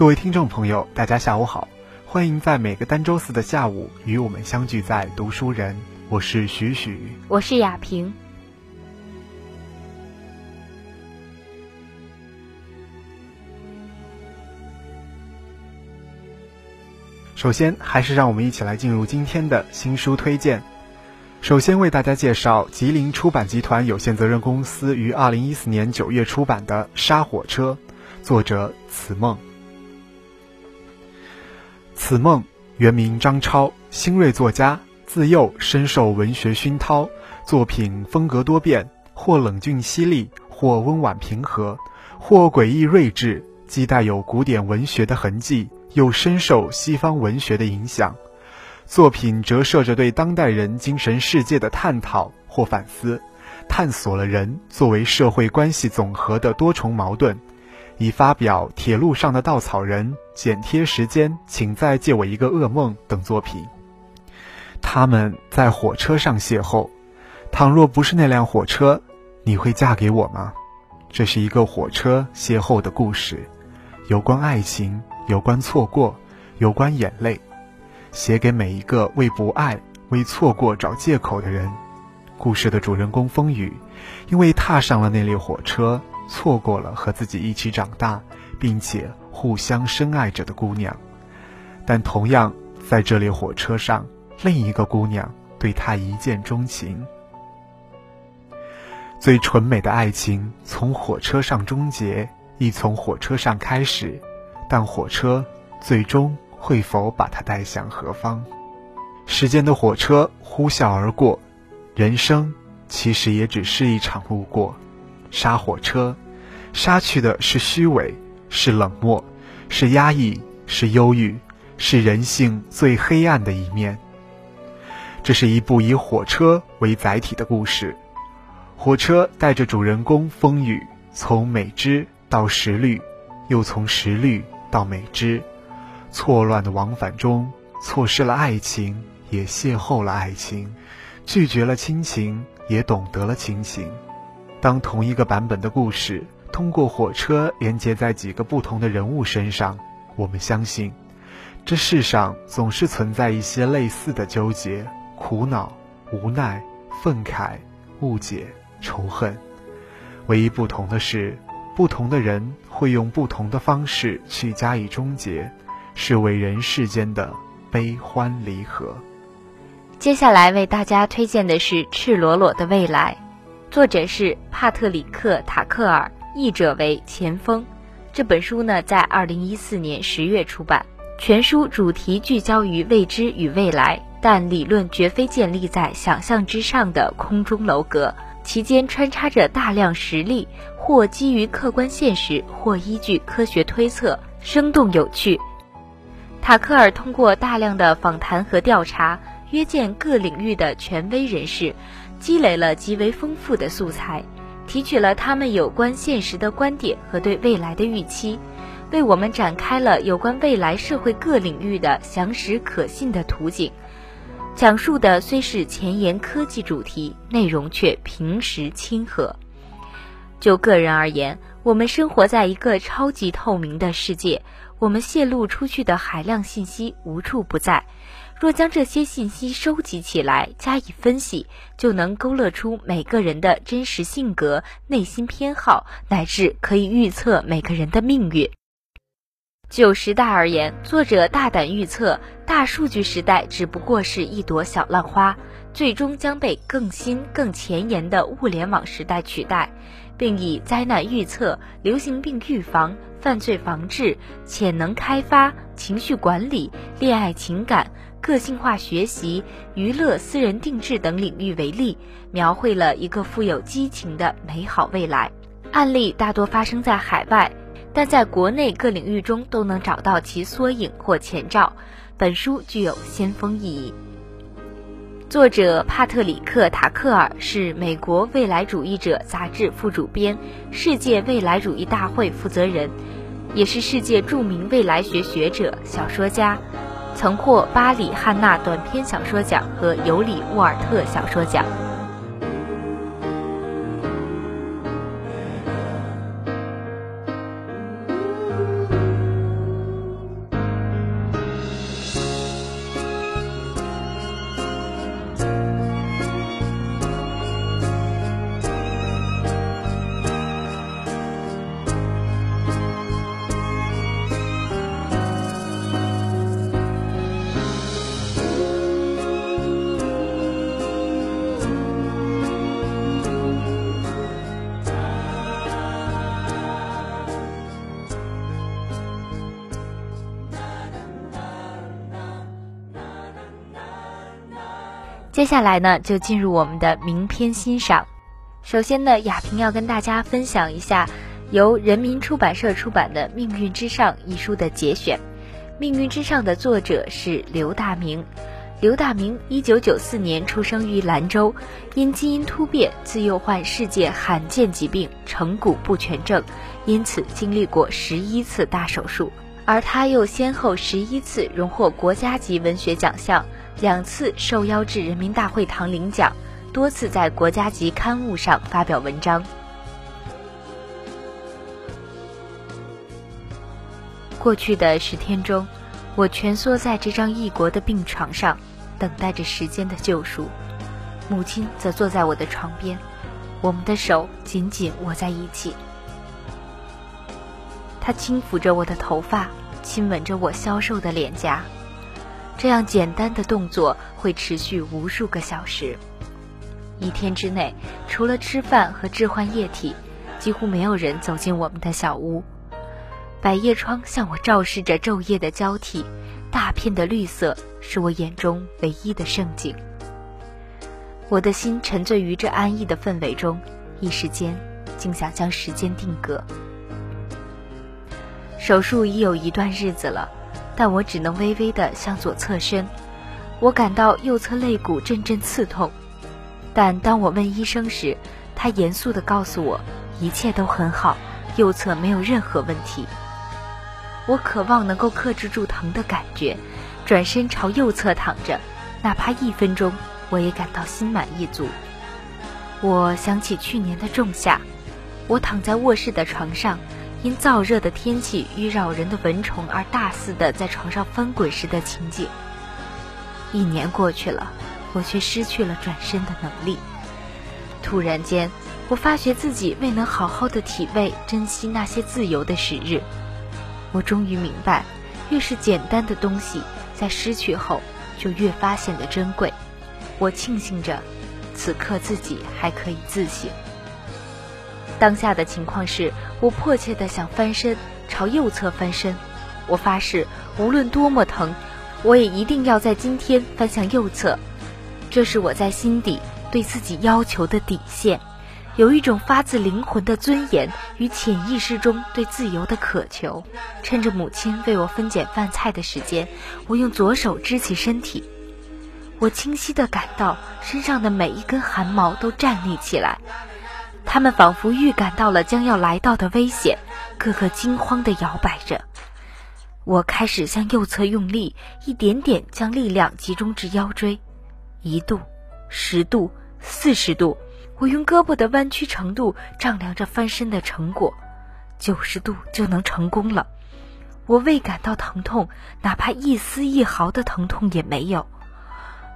各位听众朋友，大家下午好，欢迎在每个单周四的下午与我们相聚在读书人，我是许许，我是雅萍。首先，还是让我们一起来进入今天的新书推荐。首先为大家介绍吉林出版集团有限责任公司于二零一四年九月出版的《杀火车》，作者此梦。此梦原名张超，新锐作家，自幼深受文学熏陶，作品风格多变，或冷峻犀利，或温婉平和，或诡异睿智，既带有古典文学的痕迹，又深受西方文学的影响。作品折射着对当代人精神世界的探讨或反思，探索了人作为社会关系总和的多重矛盾，已发表《铁路上的稻草人》《剪贴时间》《请再借我一个噩梦》等作品。他们在火车上邂逅，倘若不是那辆火车，你会嫁给我吗？这是一个火车邂逅的故事，有关爱情，有关错过，有关眼泪。写给每一个为不爱、为错过找借口的人。故事的主人公风雨，因为踏上了那列火车，错过了和自己一起长大，并且互相深爱着的姑娘。但同样在这列火车上，另一个姑娘对他一见钟情。最纯美的爱情从火车上终结，亦从火车上开始，但火车最终。会否把它带向何方？时间的火车呼啸而过，人生其实也只是一场路过。杀火车，杀去的是虚伪，是冷漠，是压抑，是忧郁，是人性最黑暗的一面。这是一部以火车为载体的故事，火车带着主人公风雨，从美芝到石绿，又从石绿到美芝。错乱的往返中，错失了爱情，也邂逅了爱情；拒绝了亲情，也懂得了亲情。当同一个版本的故事通过火车连接在几个不同的人物身上，我们相信，这世上总是存在一些类似的纠结、苦恼、无奈、愤慨、误解、仇恨。唯一不同的是，不同的人会用不同的方式去加以终结。是为人世间的悲欢离合。接下来为大家推荐的是《赤裸裸的未来》，作者是帕特里克·塔克尔，译者为钱锋。这本书呢，在二零一四年十月出版。全书主题聚焦于未知与未来，但理论绝非建立在想象之上的空中楼阁，其间穿插着大量实例，或基于客观现实，或依据科学推测，生动有趣。塔克尔通过大量的访谈和调查，约见各领域的权威人士，积累了极为丰富的素材，提取了他们有关现实的观点和对未来的预期，为我们展开了有关未来社会各领域的详实可信的图景。讲述的虽是前沿科技主题，内容却平实亲和。就个人而言，我们生活在一个超级透明的世界。我们泄露出去的海量信息无处不在，若将这些信息收集起来加以分析，就能勾勒出每个人的真实性格、内心偏好，乃至可以预测每个人的命运。就时代而言，作者大胆预测，大数据时代只不过是一朵小浪花，最终将被更新、更前沿的物联网时代取代。并以灾难预测、流行病预防、犯罪防治、潜能开发、情绪管理、恋爱情感、个性化学习、娱乐、私人定制等领域为例，描绘了一个富有激情的美好未来。案例大多发生在海外，但在国内各领域中都能找到其缩影或前兆。本书具有先锋意义。作者帕特里克·塔克尔是美国未来主义者杂志副主编、世界未来主义大会负责人，也是世界著名未来学学者、小说家，曾获巴里·汉纳短篇小说奖和尤里·沃尔特小说奖。下来呢，就进入我们的名篇欣赏。首先呢，雅萍要跟大家分享一下由人民出版社出版的《命运之上》一书的节选。《命运之上》的作者是刘大明。刘大明一九九四年出生于兰州，因基因突变，自幼患世界罕见疾病成骨不全症，因此经历过十一次大手术。而他又先后十一次荣获国家级文学奖项。两次受邀至人民大会堂领奖，多次在国家级刊物上发表文章。过去的十天中，我蜷缩在这张异国的病床上，等待着时间的救赎。母亲则坐在我的床边，我们的手紧紧握在一起。她轻抚着我的头发，亲吻着我消瘦的脸颊。这样简单的动作会持续无数个小时，一天之内，除了吃饭和置换液体，几乎没有人走进我们的小屋。百叶窗向我照示着昼夜的交替，大片的绿色是我眼中唯一的胜景。我的心沉醉于这安逸的氛围中，一时间竟想将时间定格。手术已有一段日子了。但我只能微微地向左侧身，我感到右侧肋骨阵阵刺痛。但当我问医生时，他严肃地告诉我，一切都很好，右侧没有任何问题。我渴望能够克制住疼的感觉，转身朝右侧躺着，哪怕一分钟，我也感到心满意足。我想起去年的仲夏，我躺在卧室的床上。因燥热的天气与扰人的蚊虫而大肆的在床上翻滚时的情景。一年过去了，我却失去了转身的能力。突然间，我发觉自己未能好好的体味、珍惜那些自由的时日。我终于明白，越是简单的东西，在失去后就越发显得珍贵。我庆幸着，此刻自己还可以自省。当下的情况是我迫切的想翻身，朝右侧翻身。我发誓，无论多么疼，我也一定要在今天翻向右侧。这是我在心底对自己要求的底线，有一种发自灵魂的尊严与潜意识中对自由的渴求。趁着母亲为我分拣饭菜的时间，我用左手支起身体。我清晰地感到身上的每一根汗毛都站立起来。他们仿佛预感到了将要来到的危险，个个惊慌地摇摆着。我开始向右侧用力，一点点将力量集中至腰椎，一度、十度、四十度。我用胳膊的弯曲程度丈量着翻身的成果，九十度就能成功了。我未感到疼痛，哪怕一丝一毫的疼痛也没有。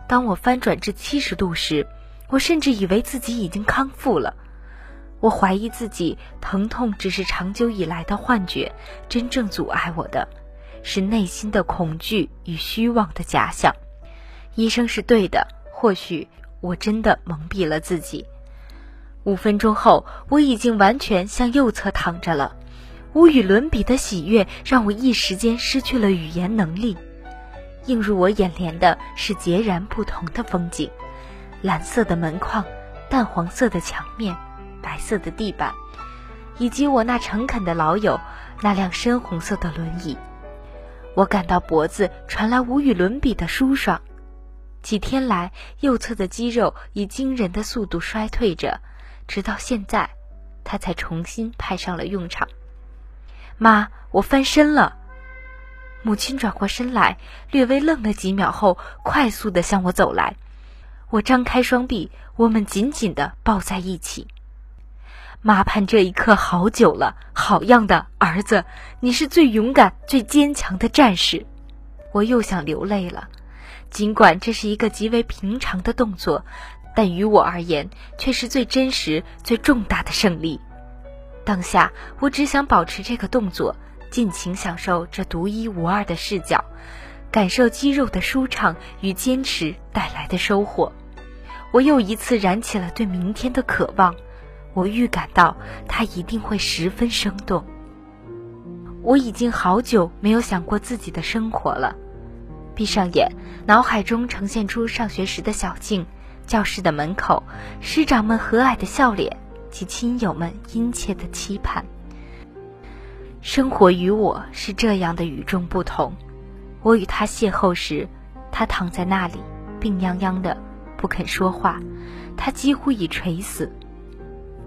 当我翻转至七十度时，我甚至以为自己已经康复了。我怀疑自己疼痛只是长久以来的幻觉，真正阻碍我的，是内心的恐惧与虚妄的假想。医生是对的，或许我真的蒙蔽了自己。五分钟后，我已经完全向右侧躺着了，无与伦比的喜悦让我一时间失去了语言能力。映入我眼帘的是截然不同的风景：蓝色的门框，淡黄色的墙面。白色的地板，以及我那诚恳的老友那辆深红色的轮椅，我感到脖子传来无与伦比的舒爽。几天来，右侧的肌肉以惊人的速度衰退着，直到现在，它才重新派上了用场。妈，我翻身了。母亲转过身来，略微愣了几秒后，快速地向我走来。我张开双臂，我们紧紧地抱在一起。妈盼这一刻好久了，好样的，儿子，你是最勇敢、最坚强的战士。我又想流泪了，尽管这是一个极为平常的动作，但于我而言却是最真实、最重大的胜利。当下，我只想保持这个动作，尽情享受这独一无二的视角，感受肌肉的舒畅与坚持带来的收获。我又一次燃起了对明天的渴望。我预感到它一定会十分生动。我已经好久没有想过自己的生活了，闭上眼，脑海中呈现出上学时的小径、教室的门口、师长们和蔼的笑脸及亲友们殷切的期盼。生活与我是这样的与众不同。我与他邂逅时，他躺在那里，病殃殃的，不肯说话，他几乎已垂死。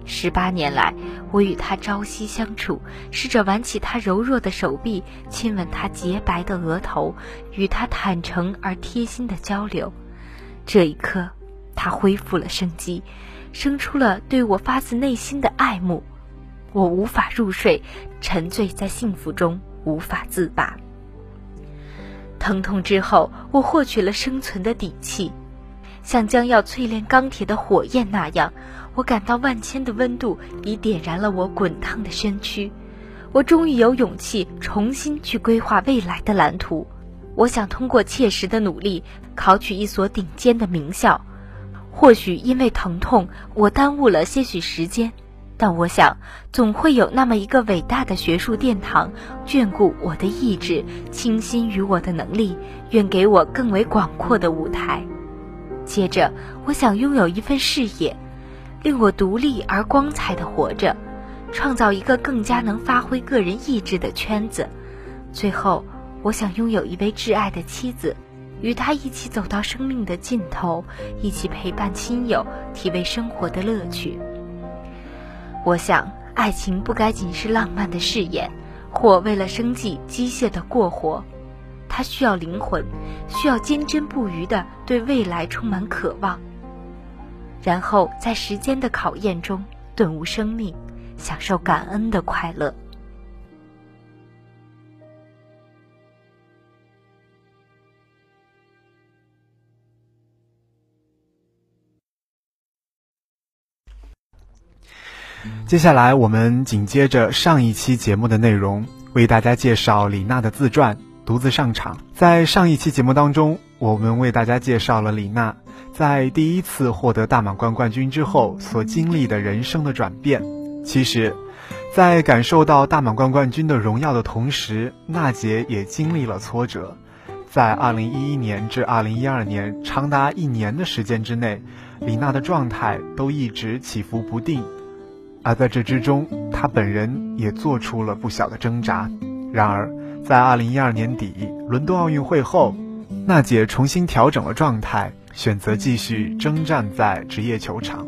十八年来，我与他朝夕相处，试着挽起他柔弱的手臂，亲吻他洁白的额头，与他坦诚而贴心的交流。这一刻，他恢复了生机，生出了对我发自内心的爱慕。我无法入睡，沉醉在幸福中无法自拔。疼痛之后，我获取了生存的底气，像将要淬炼钢铁的火焰那样，我感到万千的温度已点燃了我滚烫的身躯。我终于有勇气重新去规划未来的蓝图。我想通过切实的努力考取一所顶尖的名校。或许因为疼痛，我耽误了些许时间。但我想，总会有那么一个伟大的学术殿堂，眷顾我的意志，倾心于我的能力，愿给我更为广阔的舞台。接着，我想拥有一份事业，令我独立而光彩的活着，创造一个更加能发挥个人意志的圈子。最后，我想拥有一位挚爱的妻子，与她一起走到生命的尽头，一起陪伴亲友，体味生活的乐趣。我想，爱情不该仅是浪漫的誓言，或为了生计机械的过活。它需要灵魂，需要坚贞不渝的对未来充满渴望。然后在时间的考验中顿悟生命，享受感恩的快乐。接下来，我们紧接着上一期节目的内容，为大家介绍李娜的自传，独自上场。在上一期节目当中，我们为大家介绍了李娜在第一次获得大满贯冠军之后所经历的人生的转变。其实，在感受到大满贯冠军的荣耀的同时，娜姐也经历了挫折。在2011年至2012年长达一年的时间之内，李娜的状态都一直起伏不定。而在这之中，她本人也做出了不小的挣扎。然而，在二零一二年底伦敦奥运会后，娜姐重新调整了状态，选择继续征战在职业球场。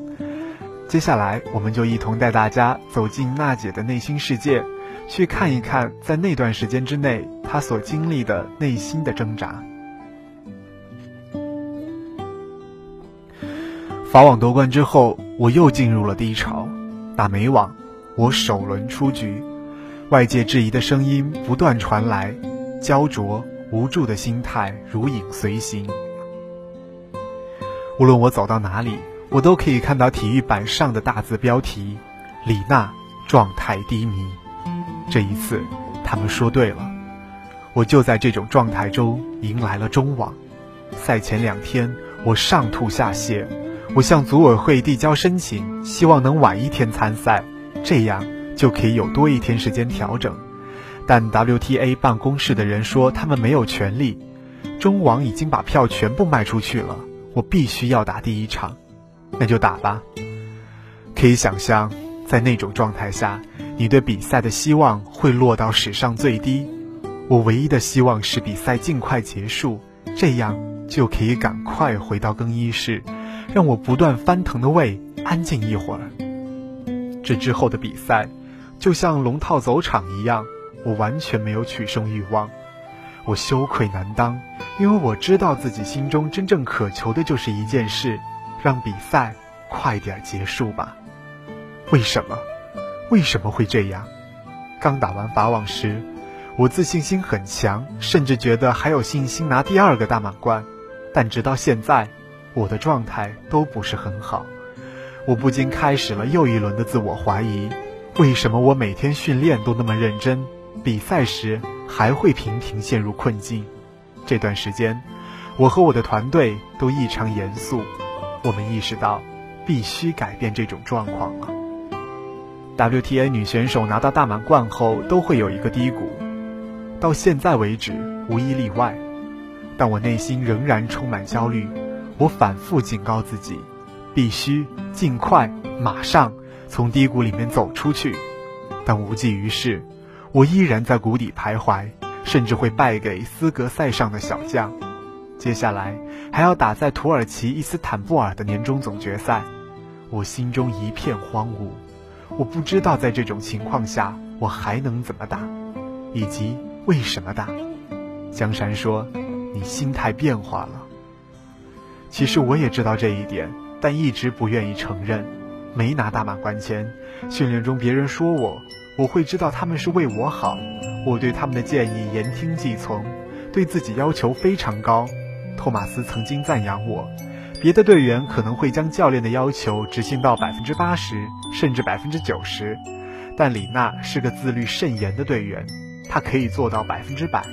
接下来，我们就一同带大家走进娜姐的内心世界，去看一看在那段时间之内她所经历的内心的挣扎。法网夺冠之后，我又进入了低潮。打美网，我首轮出局，外界质疑的声音不断传来，焦灼无助的心态如影随形。无论我走到哪里，我都可以看到体育版上的大字标题：“李娜状态低迷。”这一次，他们说对了，我就在这种状态中迎来了中网。赛前两天，我上吐下泻。我向组委会递交申请，希望能晚一天参赛，这样就可以有多一天时间调整。但 WTA 办公室的人说他们没有权利，中网已经把票全部卖出去了，我必须要打第一场，那就打吧。可以想象，在那种状态下，你对比赛的希望会落到史上最低。我唯一的希望是比赛尽快结束，这样就可以赶快回到更衣室。让我不断翻腾的胃安静一会儿。这之后的比赛，就像龙套走场一样，我完全没有取胜欲望。我羞愧难当，因为我知道自己心中真正渴求的就是一件事：让比赛快点结束吧。为什么？为什么会这样？刚打完法网时，我自信心很强，甚至觉得还有信心拿第二个大满贯。但直到现在。我的状态都不是很好，我不禁开始了又一轮的自我怀疑：为什么我每天训练都那么认真，比赛时还会频频陷入困境？这段时间，我和我的团队都异常严肃，我们意识到必须改变这种状况了。WTA 女选手拿到大满贯后都会有一个低谷，到现在为止无一例外。但我内心仍然充满焦虑。我反复警告自己，必须尽快、马上从低谷里面走出去，但无济于事。我依然在谷底徘徊，甚至会败给斯格塞上的小将。接下来还要打在土耳其伊斯坦布尔的年终总决赛，我心中一片荒芜。我不知道在这种情况下我还能怎么打，以及为什么打。江山说：“你心态变化了。”其实我也知道这一点，但一直不愿意承认。没拿大满贯前，训练中别人说我，我会知道他们是为我好。我对他们的建议言听计从，对自己要求非常高。托马斯曾经赞扬我，别的队员可能会将教练的要求执行到百分之八十，甚至百分之九十，但李娜是个自律甚严的队员，她可以做到百分之百。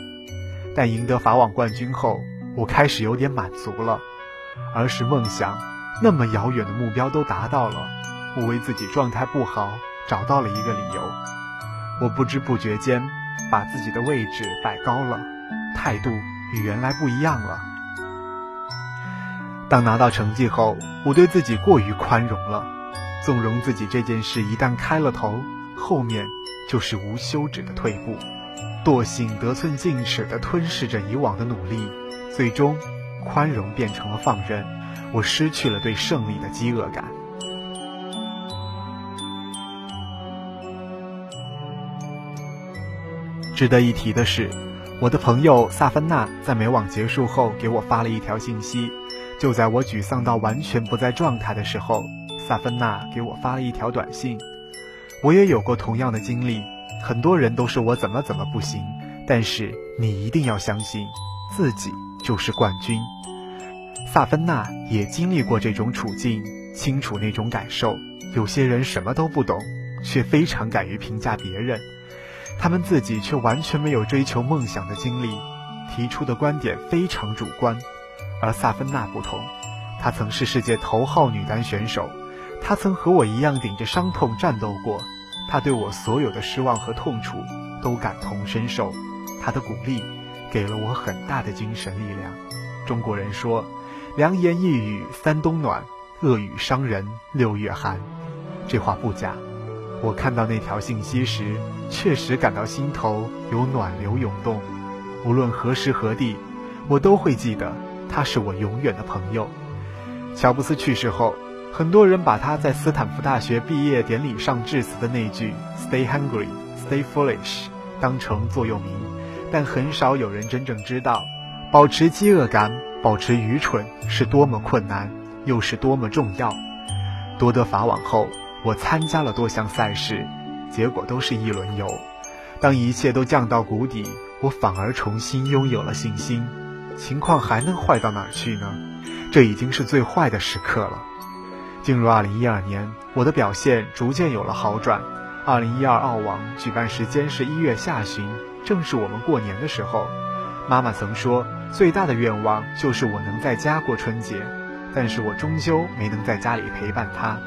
但赢得法网冠军后，我开始有点满足了。儿时梦想那么遥远的目标都达到了，我为自己状态不好找到了一个理由。我不知不觉间把自己的位置摆高了，态度与原来不一样了。当拿到成绩后，我对自己过于宽容了，纵容自己这件事一旦开了头，后面就是无休止的退步，惰性得寸进尺地吞噬着以往的努力，最终，宽容变成了放任，我失去了对胜利的饥饿感。值得一提的是，我的朋友萨芬娜在美网结束后给我发了一条信息。就在我沮丧到完全不在状态的时候，萨芬娜给我发了一条短信。我也有过同样的经历，很多人都说我怎么怎么不行，但是你一定要相信，自己就是冠军。萨芬娜也经历过这种处境，清楚那种感受。有些人什么都不懂，却非常敢于评价别人，他们自己却完全没有追求梦想的经历，提出的观点非常主观。而萨芬娜不同，她曾是世界头号女单选手，她曾和我一样顶着伤痛战斗过，她对我所有的失望和痛楚都感同身受，她的鼓励给了我很大的精神力量。中国人说：“良言一语三冬暖，恶语伤人六月寒。”这话不假。我看到那条信息时，确实感到心头有暖流涌动。无论何时何地，我都会记得。他是我永远的朋友。乔布斯去世后，很多人把他在斯坦福大学毕业典礼上致辞的那句 “Stay hungry, stay foolish” 当成座右铭，但很少有人真正知道，保持饥饿感、保持愚蠢是多么困难，又是多么重要。夺得法网后，我参加了多项赛事，结果都是一轮游。当一切都降到谷底，我反而重新拥有了信心。情况还能坏到哪儿去呢？这已经是最坏的时刻了。进入二零一二年，我的表现逐渐有了好转。二零一二澳网举办时间是一月下旬，正是我们过年的时候。妈妈曾说，最大的愿望就是我能在家过春节，但是我终究没能在家里陪伴他。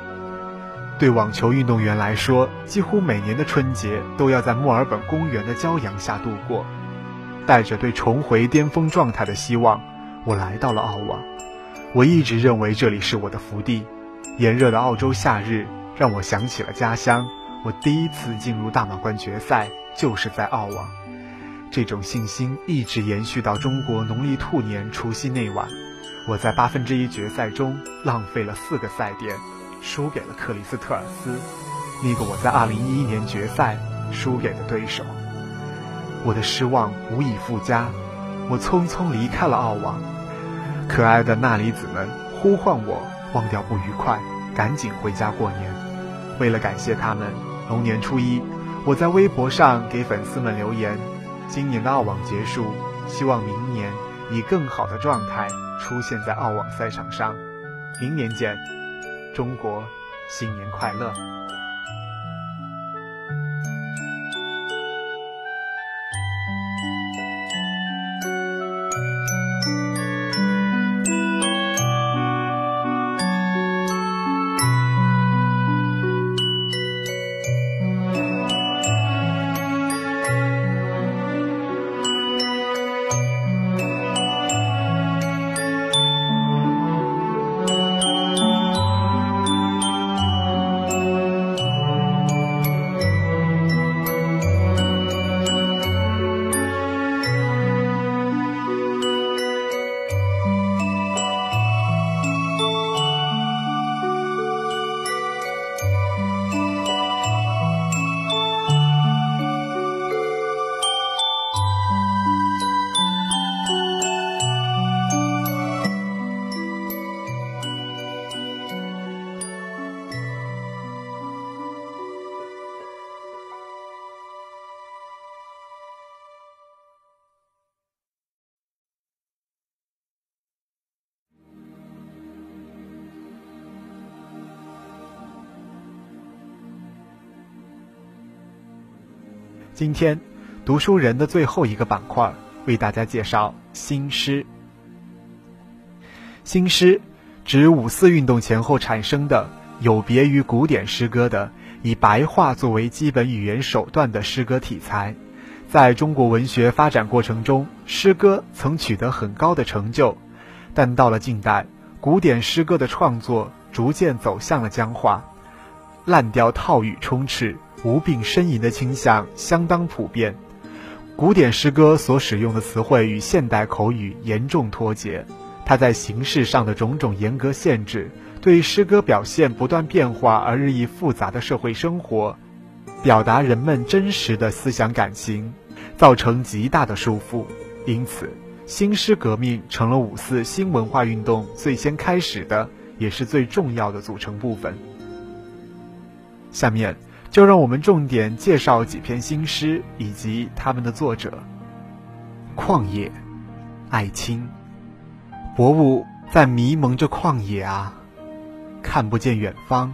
对网球运动员来说，几乎每年的春节都要在墨尔本公园的骄阳下度过。带着对重回巅峰状态的希望，我来到了澳网。我一直认为这里是我的福地。炎热的澳洲夏日让我想起了家乡。我第一次进入大满贯决赛就是在澳网。这种信心一直延续到中国农历兔年除夕那晚。我在八分之一决赛中浪费了四个赛点，输给了克里斯特尔斯，那个我在二零一一年决赛输给的对手。我的失望无以复加，我匆匆离开了澳网。可爱的钠离子们呼唤我忘掉不愉快，赶紧回家过年。为了感谢他们，龙年初一，我在微博上给粉丝们留言：今年的澳网结束，希望明年以更好的状态出现在澳网赛场上。明年见，中国，新年快乐！今天，读书人的最后一个板块，为大家介绍新诗。新诗指五四运动前后产生的有别于古典诗歌的以白话作为基本语言手段的诗歌题材。在中国文学发展过程中，诗歌曾取得很高的成就，但到了近代，古典诗歌的创作逐渐走向了僵化，烂调套语充斥。无病呻吟的倾向相当普遍，古典诗歌所使用的词汇与现代口语严重脱节。它在形式上的种种严格限制，对诗歌表现不断变化而日益复杂的社会生活，表达人们真实的思想感情，造成极大的束缚。因此，新诗革命成了五四新文化运动最先开始的，也是最重要的组成部分。下面。就让我们重点介绍几篇新诗以及他们的作者。旷野，艾青。薄雾在迷蒙着旷野啊，看不见远方，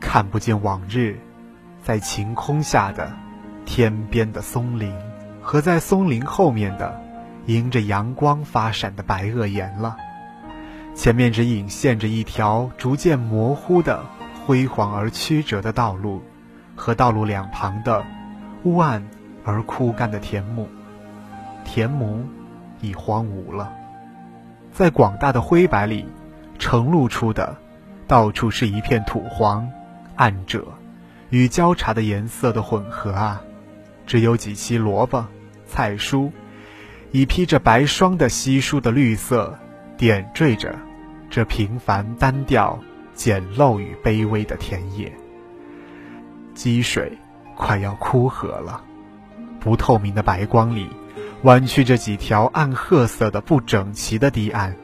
看不见往日，在晴空下的天边的松林，和在松林后面的迎着阳光发闪的白垩岩了。前面只隐现着一条逐渐模糊的、辉煌而曲折的道路。和道路两旁的乌暗而枯干的田亩，田亩已荒芜了，在广大的灰白里呈露出的，到处是一片土黄、暗赭与焦茶的颜色的混合啊！只有几畦萝卜、菜蔬，以披着白霜的稀疏的绿色，点缀着这平凡单调、简陋与卑微的田野。积水快要枯涸了，不透明的白光里，弯曲着几条暗褐色的不整齐的堤岸。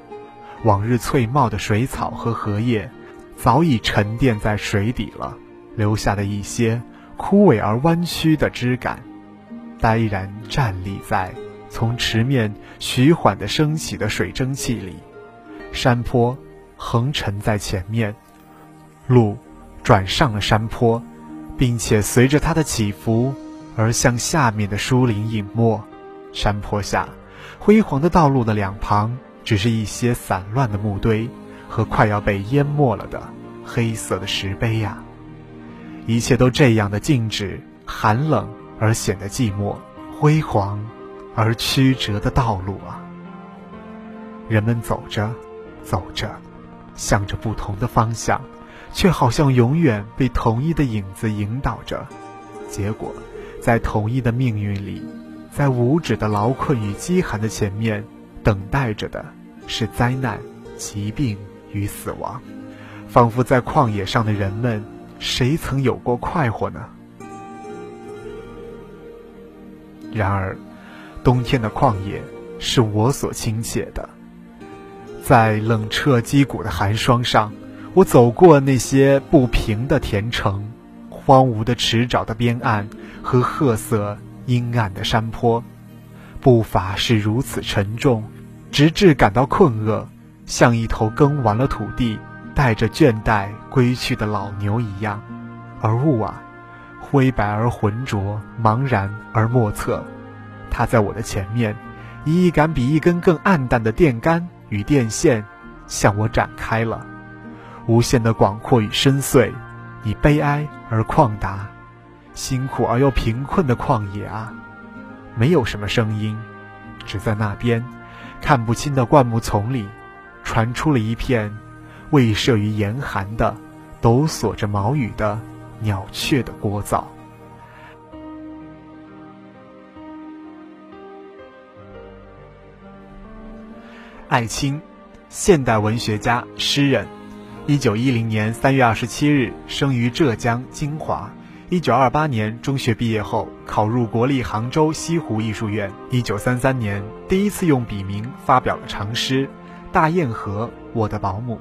往日翠茂的水草和荷叶，早已沉淀在水底了，留下的一些枯萎而弯曲的枝干，呆然站立在从池面徐缓地升起的水蒸气里。山坡横沉在前面，路转上了山坡。并且随着它的起伏而向下面的疏林隐没，山坡下辉煌的道路的两旁，只是一些散乱的木堆和快要被淹没了的黑色的石碑呀。一切都这样的静止、寒冷而显得寂寞，辉煌而曲折的道路啊。人们走着，走着，向着不同的方向。却好像永远被同一的影子引导着，结果，在同一的命运里，在无止的劳困与饥寒的前面，等待着的是灾难、疾病与死亡。仿佛在旷野上的人们，谁曾有过快活呢？然而，冬天的旷野是我所亲切的，在冷彻肌骨的寒霜上。我走过那些不平的田城，荒芜的池沼的边岸和褐色阴暗的山坡，步伐是如此沉重，直至感到困厄，像一头耕完了土地、带着倦怠归去的老牛一样。而雾啊，灰白而浑浊，茫然而莫测，它在我的前面，以一杆比一根更暗淡的电杆与电线，向我展开了。无限的广阔与深邃，以悲哀而旷达，辛苦而又贫困的旷野啊！没有什么声音，只在那边看不清的灌木丛里，传出了一片未涉于严寒的、抖擞着毛羽的鸟雀的聒噪。艾青，现代文学家、诗人。一九一零年三月二十七日生于浙江金华。一九二八年中学毕业后，考入国立杭州西湖艺术院。一九三三年，第一次用笔名发表了长诗《大堰河我的保姆》。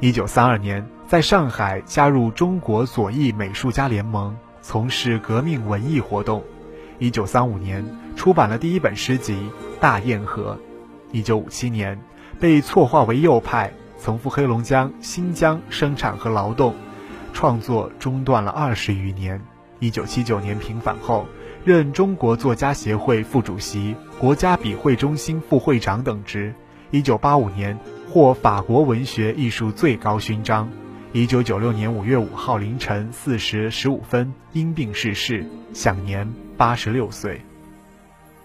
一九三二年，在上海加入中国左翼美术家联盟，从事革命文艺活动。一九三五年，出版了第一本诗集《大堰河》。一九五七年，被错划为右派。曾赴黑龙江、新疆生产和劳动，创作中断了二十余年。一九七九年平反后，任中国作家协会副主席、国家笔会中心副会长等职。一九八五年获法国文学艺术最高勋章。一九九六年五月五号凌晨四时十五分因病逝世，享年八十六岁。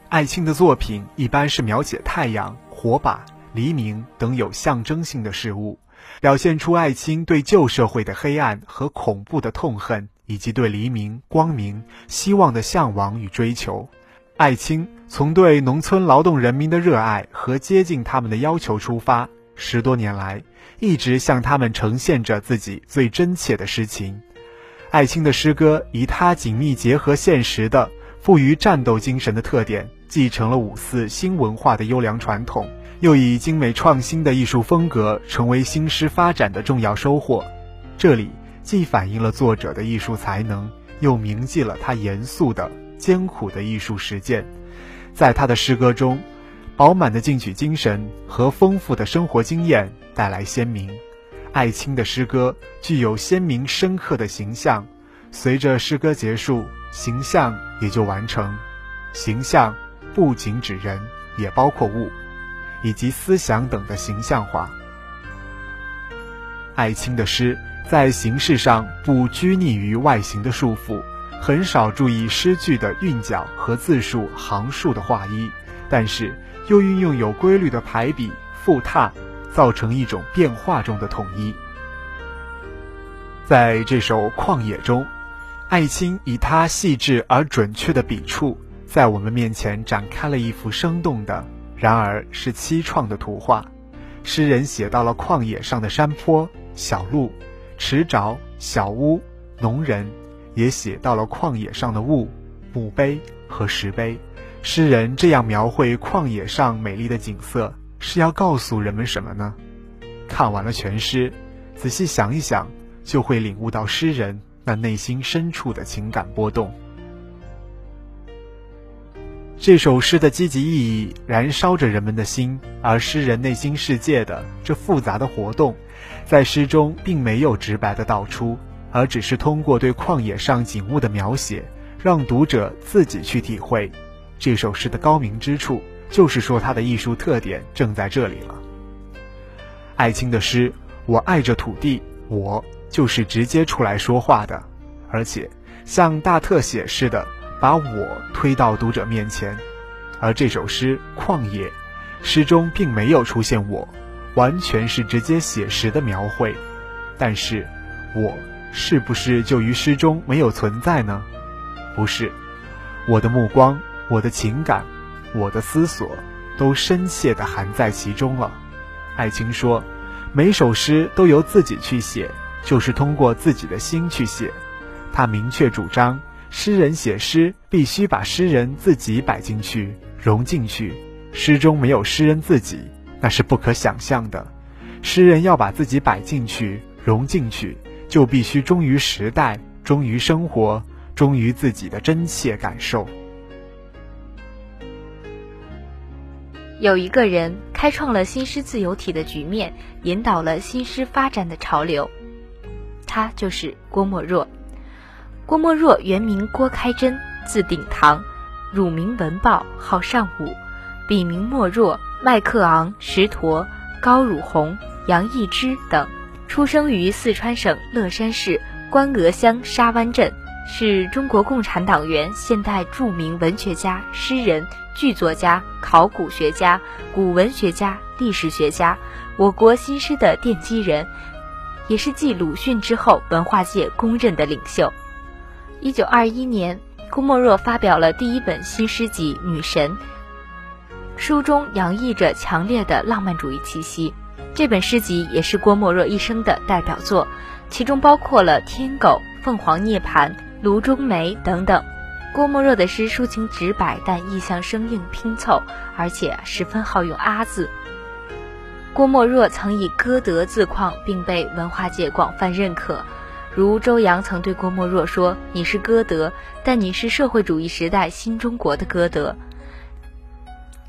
艾青的作品一般是描写太阳、火把、黎明等有象征性的事物，表现出艾青对旧社会的黑暗和恐怖的痛恨，以及对黎明、光明、希望的向往与追求。艾青从对农村劳动人民的热爱和接近他们的要求出发，十多年来一直向他们呈现着自己最真切的诗情。艾青的诗歌以他紧密结合现实的、富于战斗精神的特点，继承了五四新文化的优良传统，又以精美创新的艺术风格成为新诗发展的重要收获。这里既反映了作者的艺术才能，又铭记了他严肃的。艰苦的艺术实践，在他的诗歌中，饱满的进取精神和丰富的生活经验带来鲜明。艾青的诗歌具有鲜明深刻的形象，随着诗歌结束，形象也就完成。形象不仅指人，也包括物，以及思想等的形象化。艾青的诗在形式上不拘泥于外形的束缚。很少注意诗句的韵脚和字数行数的划一，但是又运用有规律的排比复沓，造成一种变化中的统一。在这首《旷野》中，艾青以他细致而准确的笔触，在我们面前展开了一幅生动的，然而是凄怆的图画。诗人写到了旷野上的山坡、小路、池沼、小屋、农人。也写到了旷野上的雾、墓碑和石碑。诗人这样描绘旷野上美丽的景色，是要告诉人们什么呢？看完了全诗，仔细想一想，就会领悟到诗人那内心深处的情感波动。这首诗的积极意义燃烧着人们的心，而诗人内心世界的这复杂的活动，在诗中并没有直白的道出。而只是通过对旷野上景物的描写，让读者自己去体会。这首诗的高明之处，就是说它的艺术特点正在这里了。艾青的诗，我爱着土地，我就是直接出来说话的，而且像大特写似的把我推到读者面前。而这首诗《旷野》，诗中并没有出现我，完全是直接写实的描绘。但是，我。是不是就于诗中没有存在呢？不是，我的目光、我的情感、我的思索，都深切地含在其中了。艾青说，每首诗都由自己去写，就是通过自己的心去写。他明确主张，诗人写诗必须把诗人自己摆进去、融进去。诗中没有诗人自己，那是不可想象的。诗人要把自己摆进去、融进去。就必须忠于时代，忠于生活，忠于自己的真切感受。有一个人开创了新诗自由体的局面，引导了新诗发展的潮流，他就是郭沫若。郭沫若原名郭开珍，字鼎堂，乳名文豹，号尚武，笔名莫若、麦克昂、石陀、高汝红、杨逸之等。出生于四川省乐山市关峨乡沙湾镇，是中国共产党员、现代著名文学家、诗人、剧作家、考古学家、古文学家、历史学家，我国新诗的奠基人，也是继鲁迅之后文化界公认的领袖。一九二一年，郭沫若发表了第一本新诗集《女神》，书中洋溢着强烈的浪漫主义气息。这本诗集也是郭沫若一生的代表作，其中包括了《天狗》《凤凰涅槃》《炉中梅》等等。郭沫若的诗抒情直白，但意象生硬拼凑，而且十分好用“阿”字。郭沫若曾以歌德自况，并被文化界广泛认可。如周扬曾对郭沫若说：“你是歌德，但你是社会主义时代新中国的歌德。”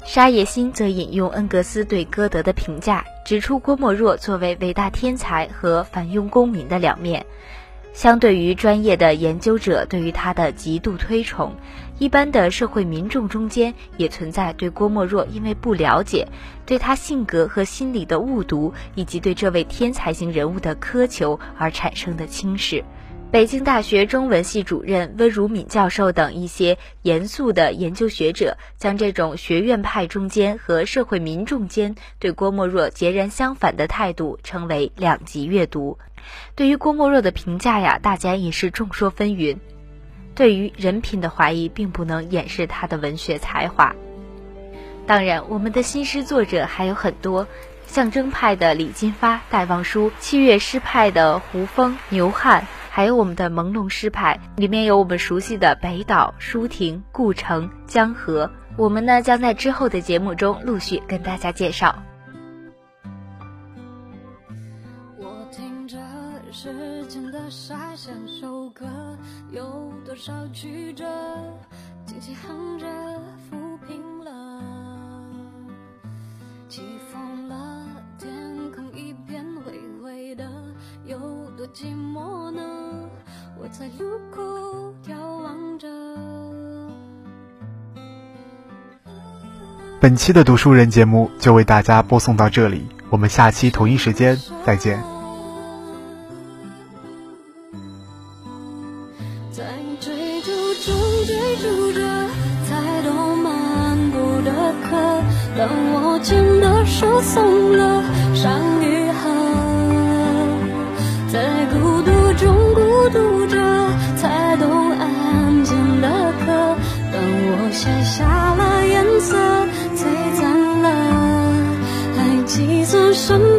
沙叶新则引用恩格斯对歌德的评价，指出郭沫若作为伟大天才和反庸公民的两面。相对于专业的研究者对于他的极度推崇，一般的社会民众中间也存在对郭沫若因为不了解，对他性格和心理的误读，以及对这位天才型人物的苛求而产生的轻视。北京大学中文系主任温如敏教授等一些严肃的研究学者，将这种学院派中间和社会民众间对郭沫若截然相反的态度称为两极阅读。对于郭沫若的评价呀，大家也是众说纷纭。对于人品的怀疑，并不能掩饰他的文学才华。当然，我们的新诗作者还有很多，象征派的李金发、戴望舒，七月诗派的胡风、牛汉，还有我们的朦胧诗派，里面有我们熟悉的北岛、舒婷、顾城、江河。我们呢，将在之后的节目中陆续跟大家介绍。我听着时间的筛选，首歌有多少曲折，轻轻哼着抚平了，起风了，天空一片灰灰的，有多寂寞呢？我在路口眺望着。本期的读书人节目就为大家播送到这里，我们下期同一时间再见。牵的手松了，伤愈合。在孤独中孤独着，才懂安静的可。当我卸下了颜色，最璨了，还计算什么？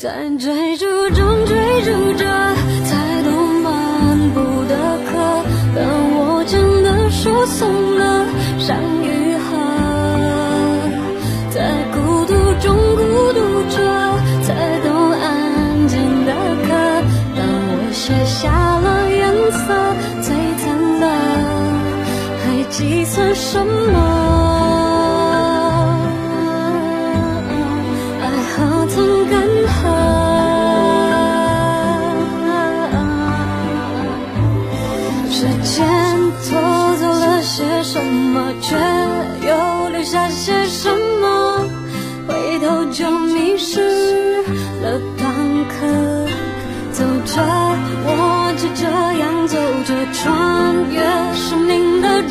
在追逐中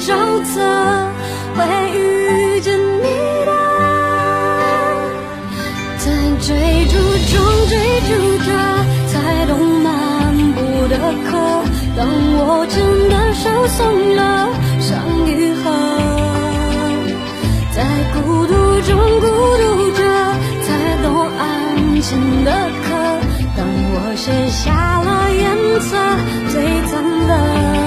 手册会遇见你的，在追逐中追逐着，才懂漫步的渴。当我真的手松了，伤愈合，在孤独中孤独着，才懂安静的可。当我卸下了颜色最灿的。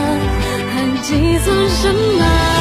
你算什么